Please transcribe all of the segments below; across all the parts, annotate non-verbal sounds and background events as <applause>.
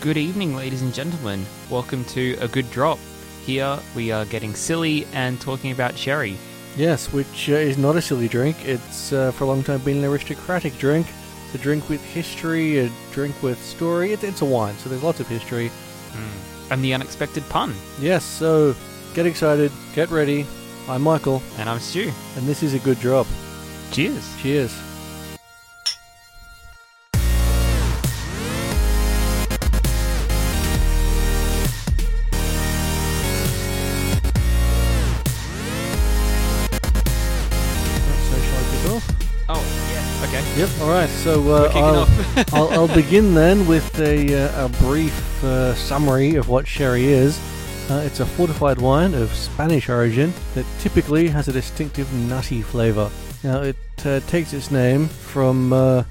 Good evening, ladies and gentlemen. Welcome to A Good Drop. Here we are getting silly and talking about sherry. Yes, which uh, is not a silly drink. It's uh, for a long time been an aristocratic drink. It's a drink with history, a drink with story. It, it's a wine, so there's lots of history. And the unexpected pun. Yes, so get excited, get ready. I'm Michael, And I'm Stu. and this is a good drop. Cheers. Cheers. All right. So uh, I'll. I'll, I'll begin then with a, uh, a brief uh, summary of what sherry is. Uh, it's a fortified wine of Spanish origin that typically has a distinctive nutty flavour. Now, it uh, takes its name from uh,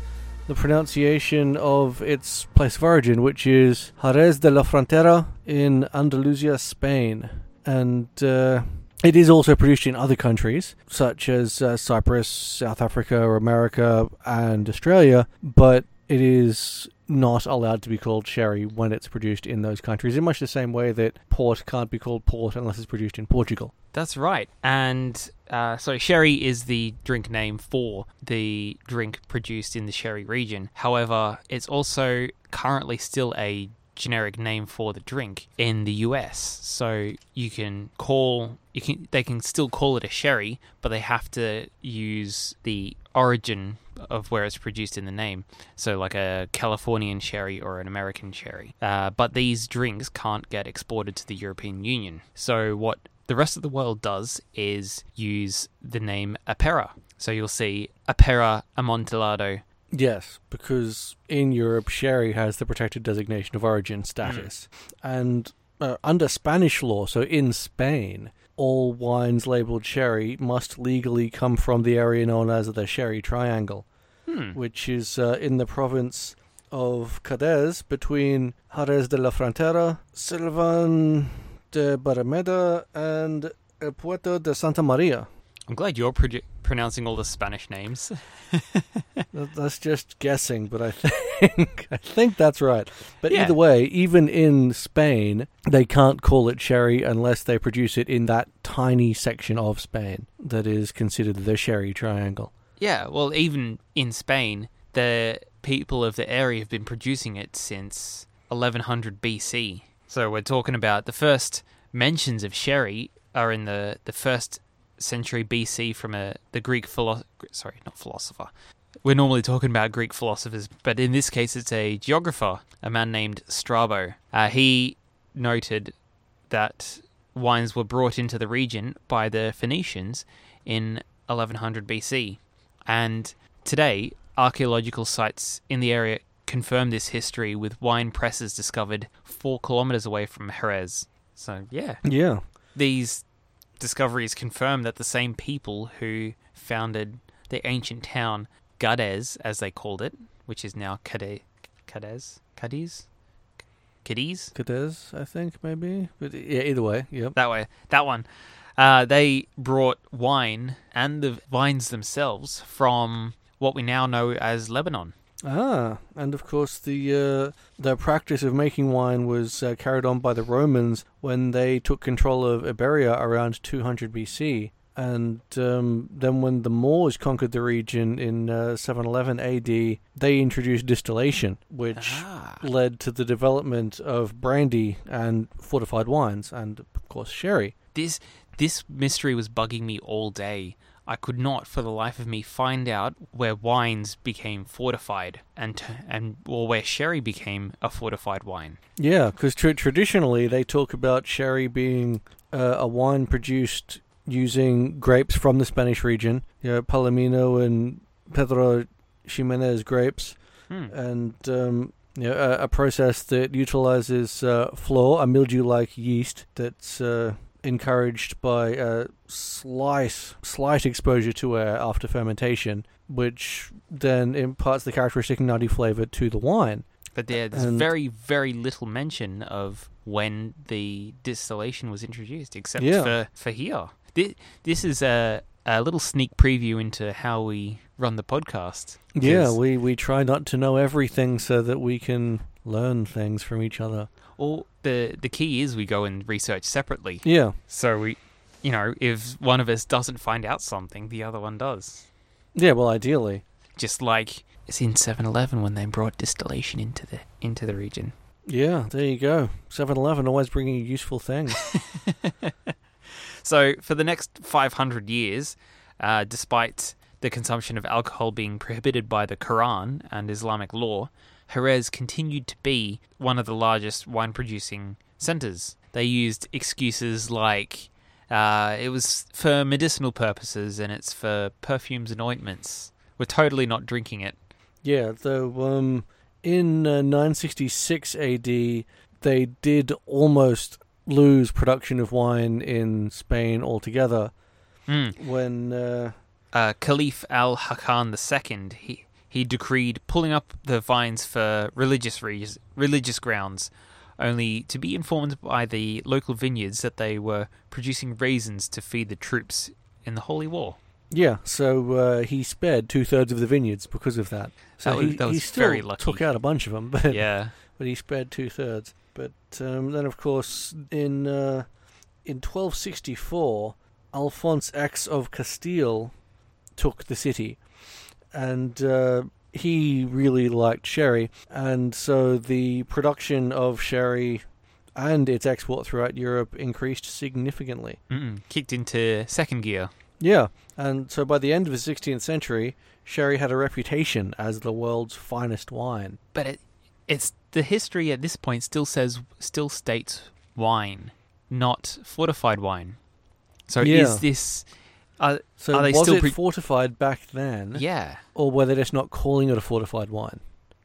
the pronunciation of its place of origin, which is Jerez de la Frontera in Andalusia, Spain. And uh, it is also produced in other countries, such as uh, Cyprus, South Africa, or America, and Australia, but it is not allowed to be called sherry when it's produced in those countries, in much the same way that port can't be called port unless it's produced in Portugal. That's right. And uh, so sherry is the drink name for the drink produced in the sherry region. However, it's also currently still a generic name for the drink in the US. So you can call you can they can still call it a sherry, but they have to use the origin of where it's produced in the name. So like a Californian sherry or an American sherry. Uh, but these drinks can't get exported to the European Union. So what the rest of the world does is use the name Apera. So you'll see Apera Amontillado. Yes, because in Europe, sherry has the protected designation of origin status. And uh, under Spanish law, so in Spain, all wines labeled sherry must legally come from the area known as the Sherry Triangle, Hmm. which is uh, in the province of Cadiz between Jerez de la Frontera, Silvan de Barrameda, and El Puerto de Santa Maria. I'm glad you're produ- pronouncing all the Spanish names. <laughs> That's just guessing, but I <laughs> think I think that's right. But Yeah. either way, even in Spain, they can't call it sherry unless they produce it in that tiny section of Spain that is considered the Sherry Triangle. Yeah, well, even in Spain, the people of the area have been producing it since 1100 BC. So we're talking about the first mentions of sherry are in the, the first century BC from a the Greek philo- sorry, not philosopher. We're normally talking about Greek philosophers, but in this case, it's a geographer, a man named Strabo. Uh, he noted that wines were brought into the region by the Phoenicians in 1100 BC. And today, archaeological sites in the area confirm this history with wine presses discovered four kilometers away from Jerez. So, yeah, Yeah, these discoveries confirm that the same people who founded the ancient town Gades, as they called it, which is now Cade- Cadiz, Cadiz, Cadiz, Cadiz, I think maybe. But yeah, either way, yep. that way, that one. Uh, they brought wine and the vines themselves from what we now know as Lebanon. Ah, and of course the uh, the practice of making wine was uh, carried on by the Romans when they took control of Iberia around 200 BC, and um, then when the Moors conquered the region in uh, 711 AD, they introduced distillation, which Ah. led to the development of brandy and fortified wines, and of course sherry. This this mystery was bugging me all day. I could not, for the life of me, find out where wines became fortified and t- and or where sherry became a fortified wine. Yeah, because tr- traditionally they talk about sherry being uh, a wine produced using grapes from the Spanish region, you know, Palomino and Pedro Ximenez grapes, Hmm. and um, you know, a, a process that utilizes uh, flor, a mildew-like yeast that's uh, encouraged by a slight, slight exposure to air after fermentation, which then imparts the characteristic nutty flavor to the wine. But there, there's And- very, very little mention of when the distillation was introduced, except Yeah. for, for here. This, this is a, a little sneak preview into how we run the podcast. Yeah, we, we try not to know everything so that we can learn things from each other. Or the the key is we go and research separately. Yeah, So we, you know, if one of us doesn't find out something, the other one does. yeah. Well, ideally, Just like it's in 7-Eleven when they brought distillation into the into the region. yeah. There you go. 7-Eleven always bringing you useful things. <laughs> <laughs> So for the next 500 years, uh, despite the consumption of alcohol being prohibited by the Quran and Islamic law, Jerez continued to be one of the largest wine producing centers. They used excuses like uh, it was for medicinal purposes and it's for perfumes and ointments. We're totally not drinking it. Yeah, though um, in uh, 966 AD, they did almost lose production of wine in Spain altogether Mm. when. Uh, uh, Caliph Al Hakam II, he he decreed pulling up the vines for religious re- religious grounds, only to be informed by the local vineyards that they were producing raisins to feed the troops in the Holy War. yeah, so uh, he spared two thirds of the vineyards because of that. So That was- he, that he still very lucky. took out a bunch of them, <laughs> but Yeah, but he spared two thirds. But um, then, of course, in uh, in 1264, Alphonse X of Castile took the city, and uh, he really liked sherry, and so the production of sherry and its export throughout Europe increased significantly. Mm-mm. kicked into second gear. Yeah, and so by the end of the 16th century, sherry had a reputation as the world's finest wine. But it it's the history at this point still says still states wine, not fortified wine. So Yeah. is this? Uh, So Are they was still it pre- fortified back then? yeah, or were they just not calling it a fortified wine?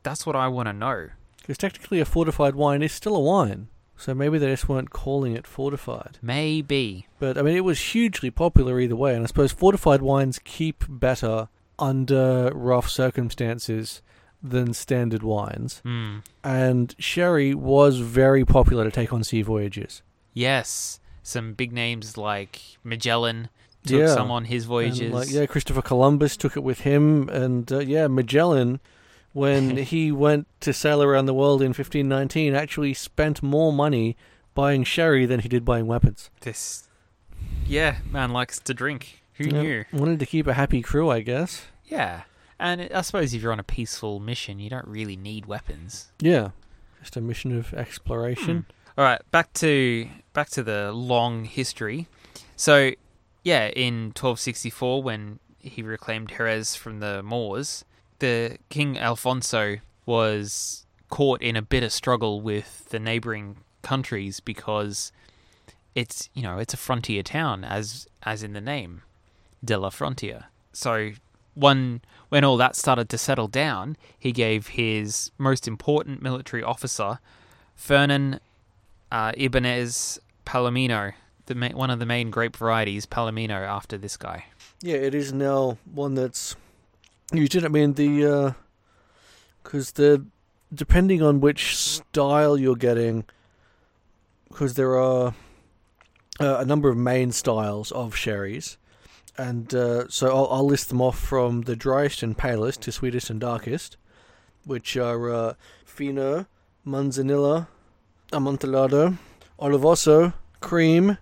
that's what I want to know. Because technically, a fortified wine is still a wine, so maybe they just weren't calling it fortified. Maybe. But I mean, it was hugely popular either way, and I suppose fortified wines keep better under rough circumstances than standard wines. Hmm. And sherry was very popular to take on sea voyages. Yes, some big names like Magellan took Yeah. some on his voyages. Like, yeah, Christopher Columbus took it with him, and uh, yeah, Magellan, when <laughs> he went to sail around the world in 1519, actually spent more money buying sherry than he did buying weapons. This, yeah, man likes to drink. Who Yeah, knew? Wanted to keep a happy crew, I guess. Yeah, and I suppose if you're on a peaceful mission, you don't really need weapons. Yeah, just a mission of exploration. All right, back to back to the long history. So, yeah, in 1264, when he reclaimed Jerez from the Moors, the King Alfonso was caught in a bitter struggle with the neighboring countries because it's you know it's a frontier town as as in the name, de la Frontier. So one when all that started to settle down, he gave his most important military officer, Fernan uh, Ibanez Palomino, the ma- one of the main grape varieties, Palomino, after this guy. Yeah, it is now one that's used in. I mean, the because the depending on which style you're getting, because there are uh, a number of main styles of sherries, and uh, so I'll, I'll list them off from the driest and palest to sweetest and darkest, which are uh, Fino, Manzanilla, Amontillado, Olivoso, Cream,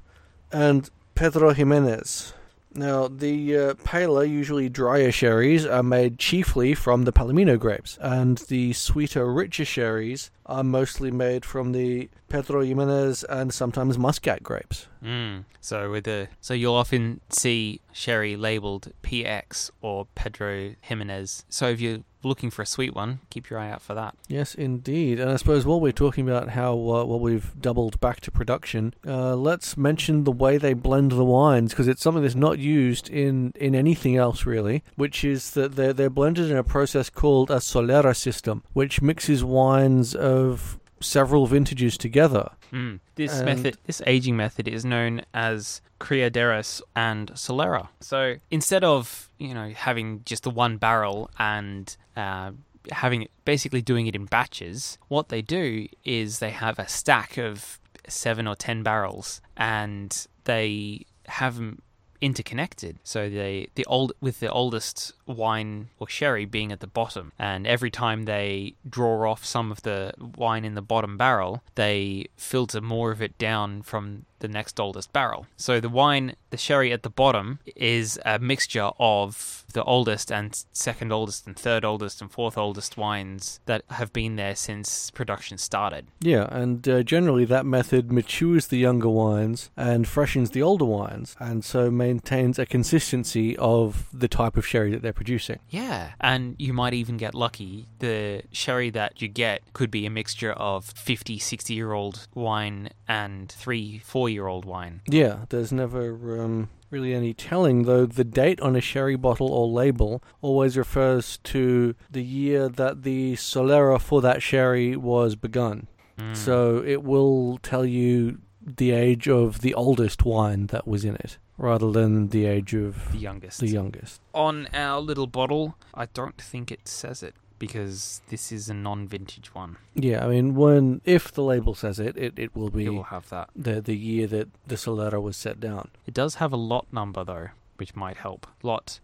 and Pedro Jimenez. Now, the uh, paler, usually drier sherries are made chiefly from the Palomino grapes, and the sweeter, richer sherries are mostly made from the Pedro Jimenez and sometimes Muscat grapes. Mm. So with the so you'll often see sherry labeled PX or Pedro Jimenez. So if you're looking for a sweet one, keep your eye out for that. Yes, indeed. And I suppose while we're talking about how uh, well we've doubled back to production, uh, let's mention the way they blend the wines because it's something that's not used in, in anything else really. Which is that they're they're blended in a process called a solera system, which mixes wines of several vintages together. Mm. This And- method, this aging method, is known as Criaderas and Solera. So instead of you know having just the one barrel and uh, having basically doing it in batches, what they do is they have a stack of seven or ten barrels, and they have them interconnected. So they the old with the oldest wine or sherry being at the bottom, and every time they draw off some of the wine in the bottom barrel, they filter more of it down from the next oldest barrel. So the wine, the sherry at the bottom, is a mixture of the oldest and second oldest and third oldest and fourth oldest wines that have been there since production started. Yeah, and uh, generally that method matures the younger wines and freshens the older wines, and so maintains a consistency of the type of sherry that they're producing. Yeah, and you might even get lucky. The sherry that you get could be a mixture of 50, 60 year old wine and three, four year old wine. Yeah, there's never um, really any telling, though the date on a sherry bottle or label always refers to the year that the Solera for that sherry was begun. Mm. So it will tell you the age of the oldest wine that was in it, rather than the age of the youngest. the youngest. on our little bottle, I don't think it says it because this is a non vintage one. Yeah, I mean, when if the label says it, it, it will be It will have that. the the year that the Solera was set down. It does have a lot number though, which might help. Lot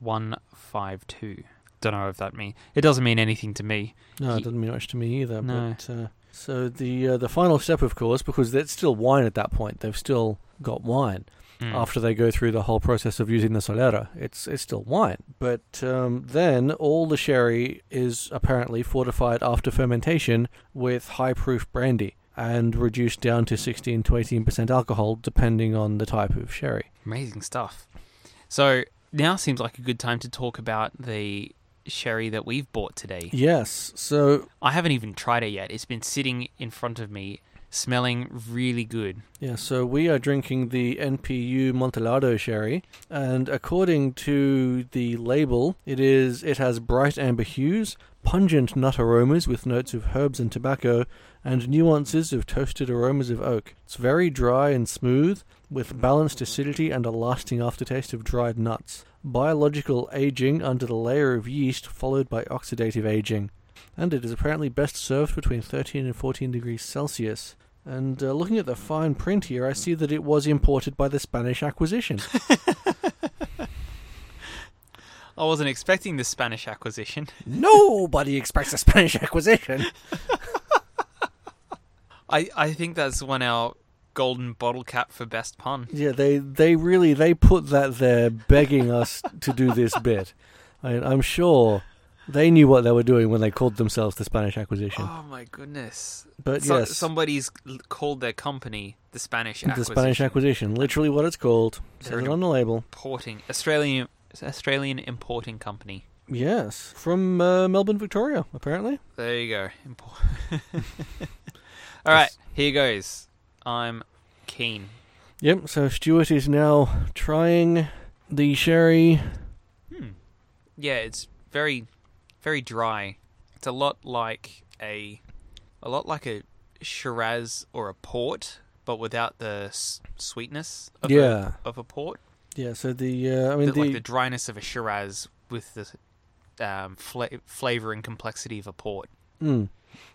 17152. Don't know if that means it doesn't mean anything to me. No, Ye- it doesn't mean much to me either. No. But uh, so the uh, the final step, of course, because it's still wine at that point. They've still got wine Mm. after they go through the whole process of using the Solera. It's it's still wine. But um, then all the sherry is apparently fortified after fermentation with high proof brandy and reduced down to 16 to 18 percent alcohol, depending on the type of sherry. Amazing stuff. So now seems like a good time to talk about the sherry that we've bought today. Yes. So I haven't even tried it yet. It's been sitting in front of me, smelling really good. Yeah, so we are drinking the NPU Montellado sherry, and according to the label, it is it has bright amber hues, pungent nut aromas with notes of herbs and tobacco, and nuances of toasted aromas of oak. It's very dry and smooth, with balanced acidity and a lasting aftertaste of dried nuts. Biological aging under the layer of yeast, followed by oxidative aging. And it is apparently best served between 13 and 14 degrees Celsius. And uh, looking at the fine print here, I see that it was imported by the Spanish Acquisition. <laughs> I wasn't expecting the Spanish acquisition. <laughs> Nobody expects a Spanish Acquisition. <laughs> I, I think that's won our golden bottle cap for best pun. Yeah, they they really they put that there, begging us to do this bit. I, I'm sure they knew what they were doing when they called themselves the Spanish Acquisition. Oh my goodness! But So- yes, somebody's called their company the Spanish the acquisition. Spanish Acquisition, literally what it's called. They're it on the label. importing Australian Australian importing company. Yes, from uh, Melbourne, Victoria, apparently. There you go. Import. <laughs> All right, here goes. I'm keen. Yep. So Stuart is now trying the sherry. Hmm. Yeah, it's very, very dry. It's a lot like a, a lot like a Shiraz or a port, but without the s- sweetness of Yeah. a, of a port. Yeah. So the uh, I mean The- the, like the dryness of a Shiraz with the um, fla- flavor and complexity of a port. Mm.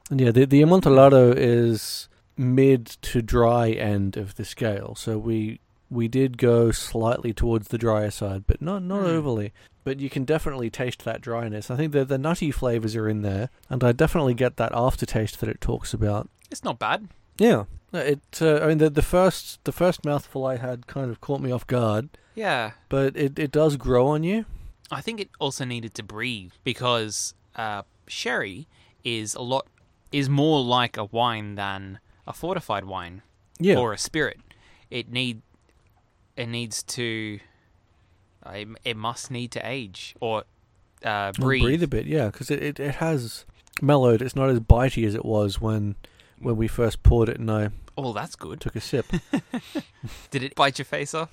And yeah, the the Amontillado is mid to dry end of the scale. So we we did go slightly towards the drier side, but not not Mm. overly. But you can definitely taste that dryness. I think that the nutty flavors are in there, and I definitely get that aftertaste that it talks about. It's not bad. Yeah, it. Uh, I mean, the the first the first mouthful I had kind of caught me off guard, Yeah, but it it does grow on you. I think it also needed to breathe because uh, sherry is a lot is more like a wine than a fortified wine Yeah, or a spirit. It need it needs to uh, it, it must need to age or uh, breathe. breathe a bit, yeah, because it, it it has mellowed. It's not as bitey as it was when when we first poured it and I Oh, that's good. took a sip. <laughs> <laughs> Did it bite your face off?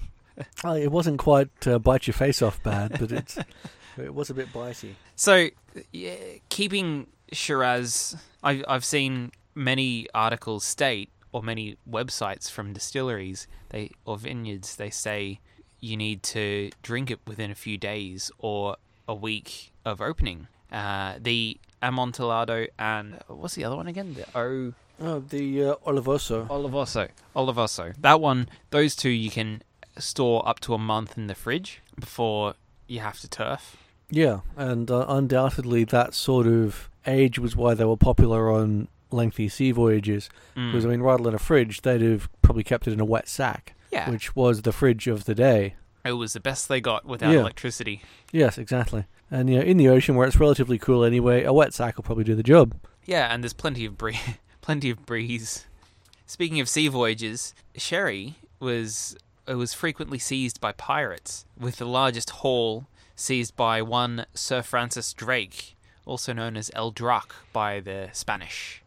Uh, it wasn't quite uh, bite your face off bad, but it's <laughs> it was a bit bitey. So, yeah, keeping Shiraz, I've I've seen many articles state or many websites from distilleries they or vineyards they say you need to drink it within a few days or a week of opening. Uh, the Amontillado and what's the other one again? The O Oh, the uh, Olivoso. Olivoso. Olivoso. That one, those two you can store up to a month in the fridge before you have to turf. Yeah, and uh, undoubtedly that sort of age was why they were popular on lengthy sea voyages. Mm. Because I mean, rather than a fridge, they'd have probably kept it in a wet sack, yeah, which was the fridge of the day. it was the best they got without Yeah. electricity. Yes, exactly. And you know, in the ocean where it's relatively cool anyway, a wet sack will probably do the job. Yeah, and there's plenty of bree- <laughs> plenty of breeze. Speaking of sea voyages, Sherry was it was frequently seized by pirates, with the largest haul seized by one Sir Francis Drake, also known as El Drac by the Spanish.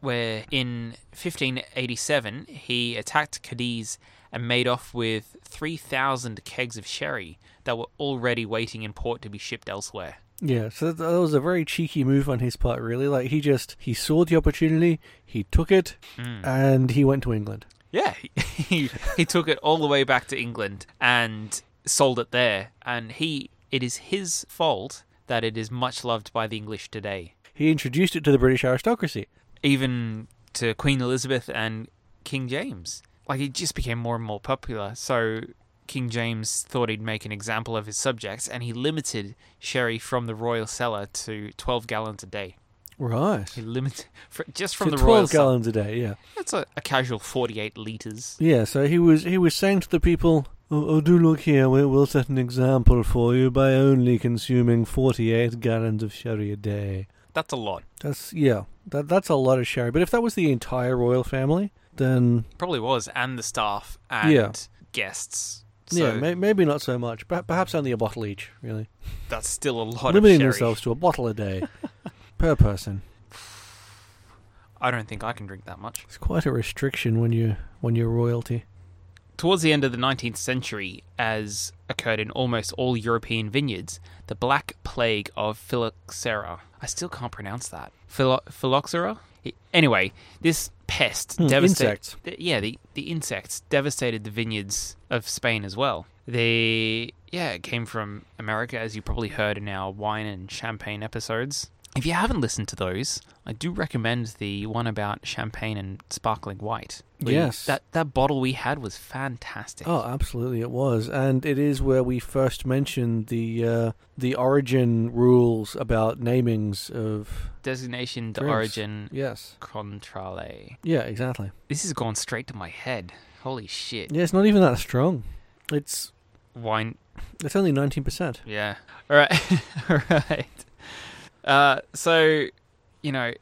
Where in 1587 he attacked Cadiz and made off with 3,000 kegs of sherry that were already waiting in port to be shipped elsewhere. Yeah, so that that was a very cheeky move on his part, really. Like he just he saw the opportunity, he took it, Mm. and he went to England. Yeah, <laughs> he, he took it all the way back to England and sold it there. And he, it is his fault that it is much loved by the English today, He introduced it to the British aristocracy. Even to Queen Elizabeth and King James. Like it just became more and more popular. So King James thought he'd make an example of his subjects, and he limited sherry from the royal cellar to twelve gallons a day. Right. He limited for, just from To the royal twelve cellar. gallons a day. Yeah. That's a, a casual forty-eight liters. Yeah. So he was he was saying to the people, "Oh, oh do look here. We'll set an example for you by only consuming forty-eight gallons of sherry a day." That's a lot. That's yeah. That that's a lot of sherry. But if that was the entire royal family, then Probably was, and the staff and Yeah. guests. yeah, may, maybe not so much. Per- Perhaps only a bottle each. Really, that's still a lot limiting of sherry. themselves to a bottle a day <laughs> per person. I don't think I can drink that much. It's quite a restriction when you when you're royalty. Towards the end of the 19th century, as occurred in almost all European vineyards, the Black Plague of Phylloxera. I still can't pronounce that. Philo- Phylloxera? Anyway, this pest Hmm, devastated. insects. yeah, the, the insects devastated the vineyards of Spain as well. They, yeah, it came from America, as you probably heard in our wine and champagne episodes. If you haven't listened to those, I do recommend the one about champagne and sparkling white. Yes. that that bottle we had was fantastic. Oh, absolutely, it was, and it is where we first mentioned the uh, the origin rules about namings of Designation de drinks. origin Yes, contrale. yeah, exactly. This has gone straight to my head. Holy shit. Yeah, it's not even that strong. It's Wine it's only nineteen percent. Yeah. All right. <laughs> All right. Uh, so, you know,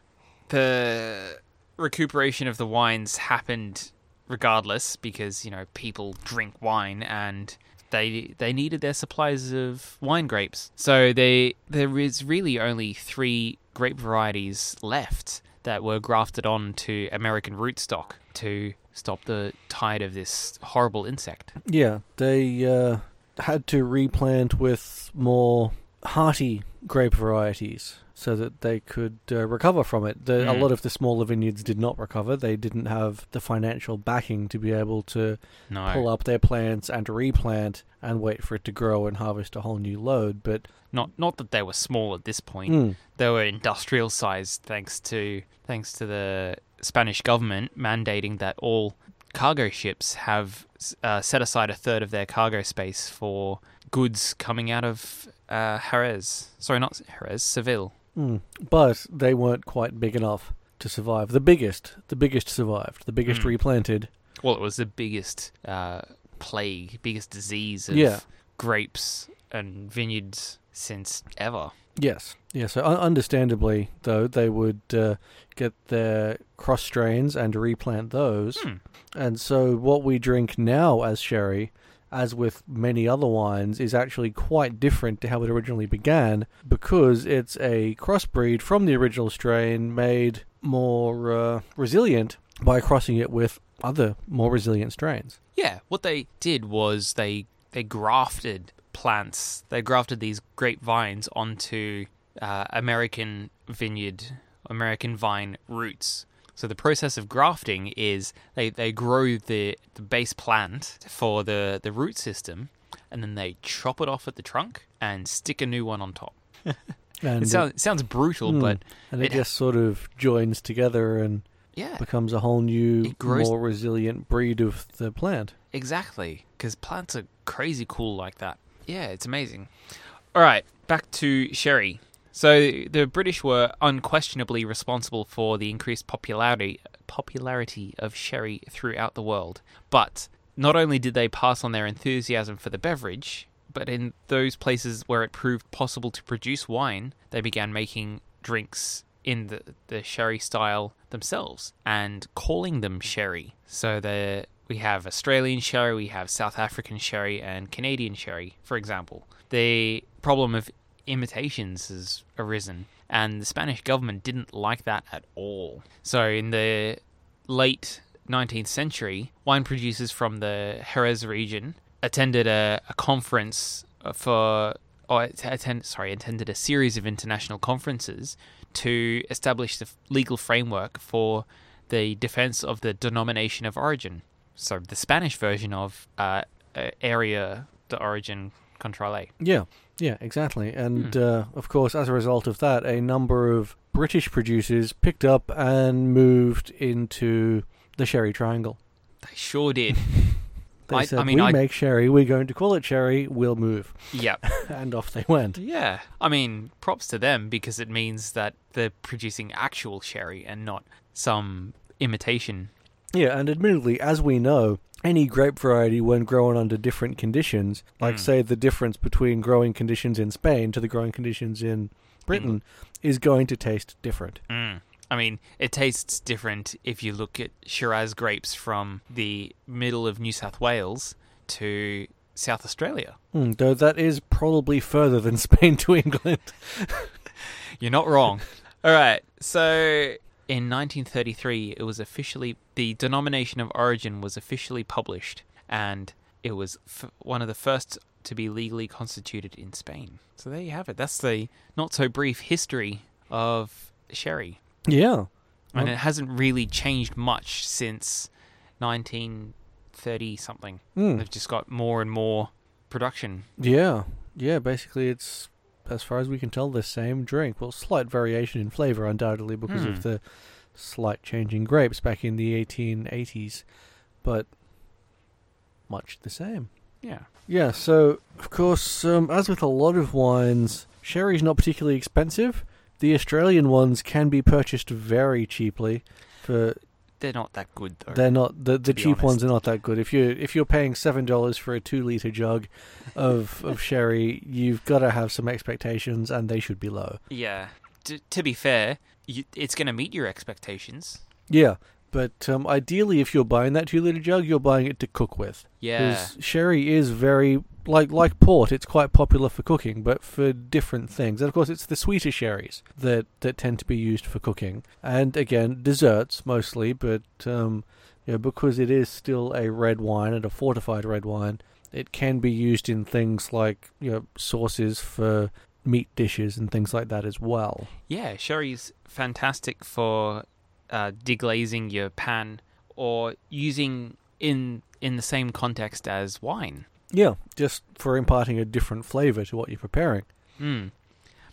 the recuperation of the wines happened regardless because you know people drink wine and they they needed their supplies of wine grapes. So they there is really only three grape varieties left that were grafted on to American rootstock to stop the tide of this horrible insect. Yeah, they uh, had to replant with more hearty grape varieties so that they could uh, recover from it. The, A Mm. lot of the smaller vineyards did not recover. They didn't have the financial backing to be able to No. pull up their plants and replant and wait for it to grow and harvest a whole new load. But Not not that they were small at this point. mm, they were industrial sized thanks to thanks to the Spanish government mandating that all cargo ships have uh, set aside a third of their cargo space for goods coming out of uh, Jerez. Sorry, not Jerez, Seville. Mm. but they weren't quite big enough to survive. The biggest, the biggest survived. The biggest Mm. replanted. Well, it was the biggest uh, plague, biggest disease of Yeah. grapes and vineyards since ever. Yes. Yeah, so un- understandably, though, they would uh, get their cross strains and replant those. Hmm. And so what we drink now as sherry, as with many other wines, is actually quite different to how it originally began because it's a crossbreed from the original strain made more uh, resilient by crossing it with other more resilient strains. Yeah, what they did was they they grafted plants. They grafted these grapevines onto uh, American vineyard, American vine roots. So the process of grafting is they, they grow the, the base plant for the, the root system, and then they chop it off at the trunk and stick a new one on top. <laughs> And It sounds, it sounds brutal, Hmm. but and it, it- just sort of joins together and yeah, becomes a whole new, grows- more resilient breed of the plant. exactly. because plants are crazy cool like that. Yeah, it's amazing. All right, back to sherry. So the British were unquestionably responsible for the increased popularity popularity of sherry throughout the world. But not only did they pass on their enthusiasm for the beverage, but in those places where it proved possible to produce wine, they began making drinks in the, the sherry style themselves and calling them sherry. So the we have Australian sherry, we have South African sherry, and Canadian sherry, for example. The problem of imitations has arisen, and the Spanish government didn't like that at all. So in the late 19th century, wine producers from the Jerez region attended a, a conference for or attend, sorry, attended a series of international conferences to establish the legal framework for the defense of the denomination of origin. So the Spanish version of uh, area de origin controle. Yeah, yeah, exactly. And hmm. uh, of course, as a result of that, a number of British producers picked up and moved into the Sherry Triangle. They sure did. <laughs> they I, said, I mean, we I... make sherry. We're going to call it sherry. We'll move. Yep. <laughs> and off they went. Yeah. I mean, props to them because it means that they're producing actual sherry and not some imitation. Yeah, and admittedly, as we know, any grape variety, when grown under different conditions, like mm. say the difference between growing conditions in Spain to the growing conditions in Britain, mm. is going to taste different. Mm. I mean, it tastes different if you look at Shiraz grapes from the middle of New South Wales to South Australia. Mm, though that is probably further than <laughs> Spain to England. <laughs> You're not wrong. All right. So in 1933, it was officially the denomination of origin was officially published, and it was f- one of the first to be legally constituted in Spain. So there you have it. That's the not so brief history of sherry. Yeah. And it hasn't really changed much since 1930 something. Mm. They've just got more and more production. Yeah. Yeah, basically it's as far as we can tell the same drink. Well, slight variation in flavor undoubtedly because of hmm. the slight change in grapes back in the 1880s, but much the same. Yeah. Yeah, so of course, um, as with a lot of wines, sherry is not particularly expensive. The Australian ones can be purchased very cheaply for they're not that good though. They're not the the cheap honest. ones are not that good. If you if you're paying seven dollars for a two liter jug of <laughs> of sherry, you've got to have some expectations, and they should be low. Yeah. T- to be fair, you, it's going to meet your expectations. Yeah, but um, ideally, if you're buying that two liter jug, you're buying it to cook with. Yeah, sherry is very like like port. It's quite popular for cooking, but for different things. And of course, it's the sweeter sherries that that tend to be used for cooking. And again, desserts mostly, but um, you know, because it is still a red wine and a fortified red wine, it can be used in things like you know sauces for meat dishes and things like that as well. Yeah, sherry's fantastic for uh, deglazing your pan or using in in the same context as wine. Yeah, just for imparting a different flavor to what you're preparing. Mm.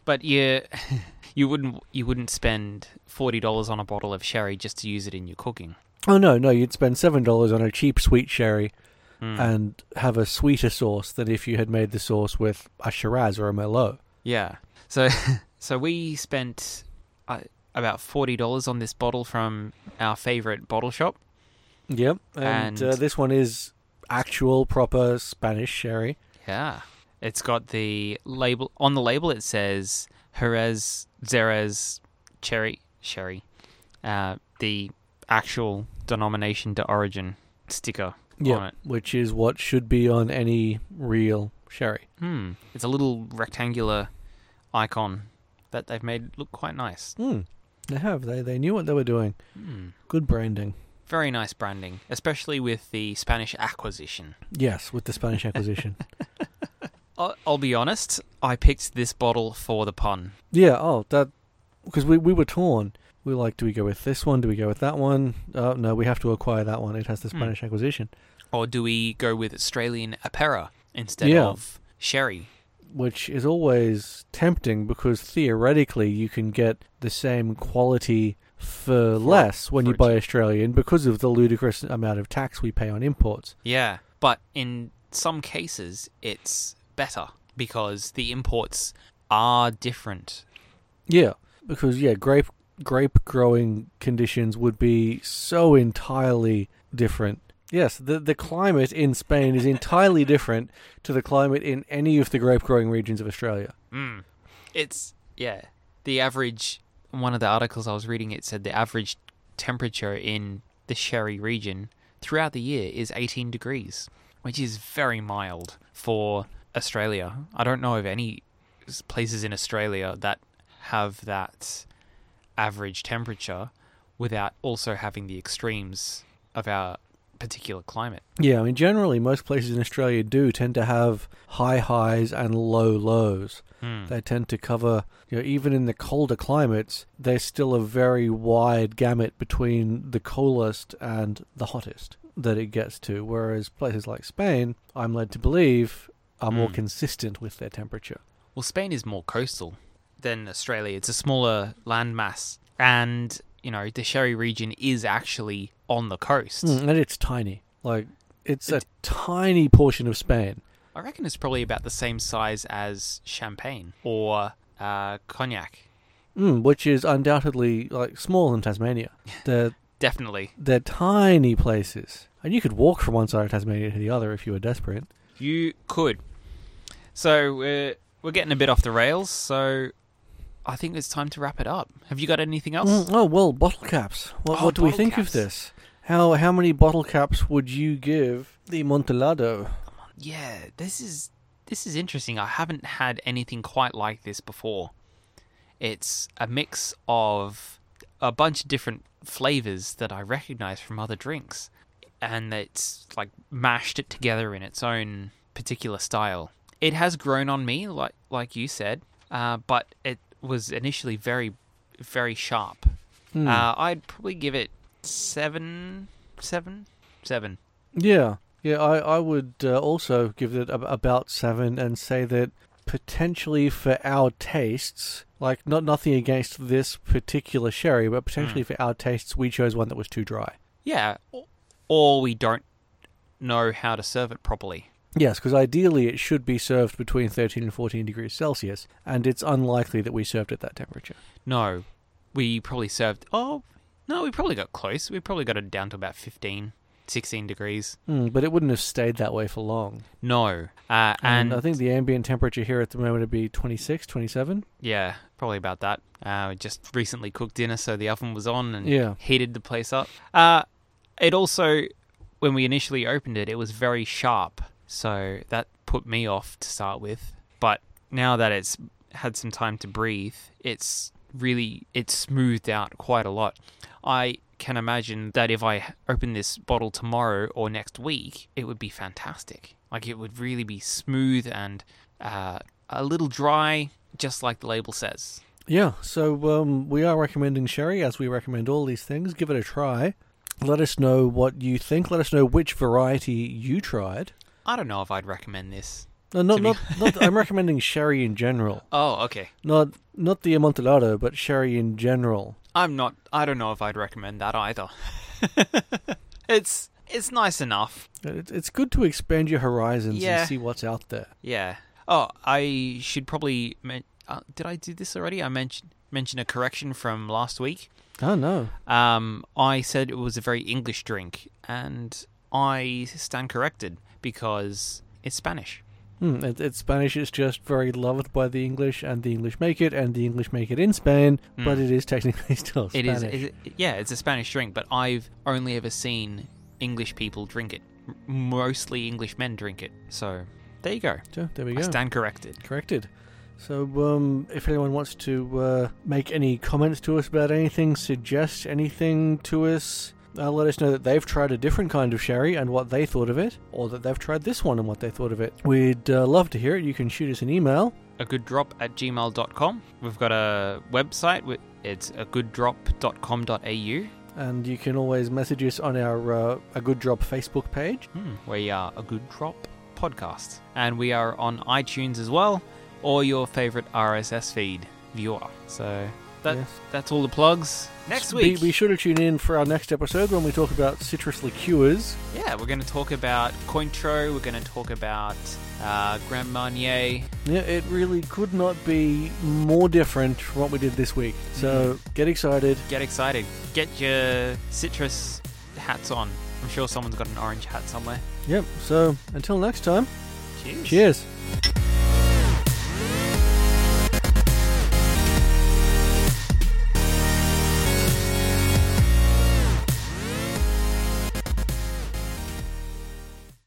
But you <laughs> you wouldn't you wouldn't spend forty dollars on a bottle of sherry just to use it in your cooking. Oh no, no, you'd spend seven dollars on a cheap sweet sherry mm. and have a sweeter sauce than if you had made the sauce with a Shiraz or a Merlot. Yeah. So <laughs> so we spent uh, about forty dollars on this bottle from our favorite bottle shop. Yep, and, and uh, this one is actual proper Spanish sherry. Yeah, it's got the label on the label. It says Jerez Xerez Cherry Sherry. Uh, the actual denomination to origin sticker yeah, which is what should be on any real sherry. Hmm. It's a little rectangular icon that they've made look quite nice. Hmm. They have. They they knew what they were doing. Mm. Good branding. Very nice branding, especially with the Spanish acquisition. Yes, with the Spanish acquisition. <laughs> I'll, I'll be honest. I picked this bottle for the pun. Yeah. Oh, that because we we were torn. We were like, do we go with this one? Do we go with that one? Oh no, we have to acquire that one. It has the hmm. Spanish mm. acquisition. Or do we go with Australian Apera instead yeah. of sherry? Which is always tempting because theoretically you can get the same quality for, for less when for you buy Australian because of the ludicrous amount of tax we pay on imports. Yeah, but in some cases it's better because the imports are different. Yeah, because yeah, grape grape growing conditions would be so entirely different. Yes, the the climate in Spain is entirely different to the climate in any of the grape growing regions of Australia. Mm. It's yeah. The average one of the articles I was reading it said the average temperature in the sherry region throughout the year is 18 degrees, which is very mild for Australia. I don't know of any places in Australia that have that average temperature without also having the extremes of our particular climate. Yeah, I mean generally most places in Australia do tend to have high highs and low lows. Hmm. They tend to cover, you know, even in the colder climates, there's still a very wide gamut between the coolest and the hottest that it gets to. Whereas places like Spain, I'm led to believe, are more Mm. consistent with their temperature. Well, Spain is more coastal than Australia. It's a smaller landmass, and you know the Sherry region is actually on the coast. Mm, and it's tiny. Like, it's a tiny portion of Spain. I reckon it's probably about the same size as Champagne or uh, Cognac. Mm, which is undoubtedly like smaller than Tasmania. <laughs> They're Definitely, they're tiny places, and you could walk from one side of Tasmania to the other if you were desperate. you could. So we're we're getting a bit off the rails. So I think it's time to wrap it up. Have you got anything else? Mm, oh well, bottle caps. What, Oh, what do we think caps. of this? How how many bottle caps would you give the Montelado? Yeah, this is this is interesting. I haven't had anything quite like this before. It's a mix of a bunch of different flavors that I recognize from other drinks, and it's like mashed it together in its own particular style. It has grown on me, like like you said, uh, but it was initially very very sharp. Hmm. Uh, I'd probably give it seven, seven, seven. yeah, yeah. I I would uh, also give it ab- about seven and say that potentially for our tastes, like not nothing against this particular sherry, but potentially for our tastes, we chose one that was too dry. Yeah, or we don't know how to serve it properly. Yes, because ideally it should be served between 13 and 14 degrees Celsius, and it's unlikely that we served at that temperature. No, we probably served. Oh, no, we probably got close. We probably got it down to about 15, 16 degrees. Hmm, but it wouldn't have stayed that way for long. No, uh, And, and I think the ambient temperature here at the moment would be 26, 27. yeah, probably about that. Uh, we just recently cooked dinner, so the oven was on and Yeah. heated the place up. Uh, it also, when we initially opened it, it was very sharp, so that put me off to start with. But now that it's had some time to breathe, it's really it's smoothed out quite a lot. I can imagine that if I open this bottle tomorrow or next week, it would be fantastic. Like it would really be smooth and uh, a little dry, just like the label says. Yeah, so um, we are recommending sherry, as we recommend all these things. Give it a try. Let us know what you think. Let us know which variety you tried. I don't know if I'd recommend this. No, not, not, not, I'm <laughs> recommending sherry in general. Oh, okay. Not not the Amontillado, but sherry in general. I'm not. I don't know if I'd recommend that either. <laughs> it's it's nice enough. It, it's good to expand your horizons Yeah. and see what's out there. Yeah. Oh, I should probably. Uh, did I do this already? I mentioned mention a correction from last week. Oh, no. Um, I said it was a very English drink, and I stand corrected because it's Spanish. Hmm, it, it's Spanish. It's just very loved by the English, and the English make it, and the English make it in Spain. But Mm. it is technically <laughs> still It Spanish. is. It, yeah, it's a Spanish drink, but I've only ever seen English people drink it. Mostly English men drink it. So there you go. So there we I go. stand corrected. Corrected. So, um, if anyone wants to uh, make any comments to us about anything, suggest anything to us, uh, let us know that they've tried a different kind of sherry and what they thought of it, or that they've tried this one and what they thought of it. We'd uh, love to hear it. You can shoot us an email. A good drop at gmail.com. We've got a website. It's a good gooddrop.com.au. And you can always message us on our uh, A Good Drop Facebook page. Hmm, we are a good drop podcast. And we are on iTunes as well, or your favorite RSS feed viewer. So that Yes. that's all the plugs. Next Be, week, be sure to tune in for our next episode when we talk about citrus liqueurs. yeah, we're going to talk about Cointreau. We're going to talk about uh, Grand Marnier. Yeah, it really could not be more different from what we did this week. So Mm-hmm. get excited. Get excited. Get your citrus hats on. I'm sure someone's got an orange hat somewhere. Yep. So until next time, Cheers. cheers.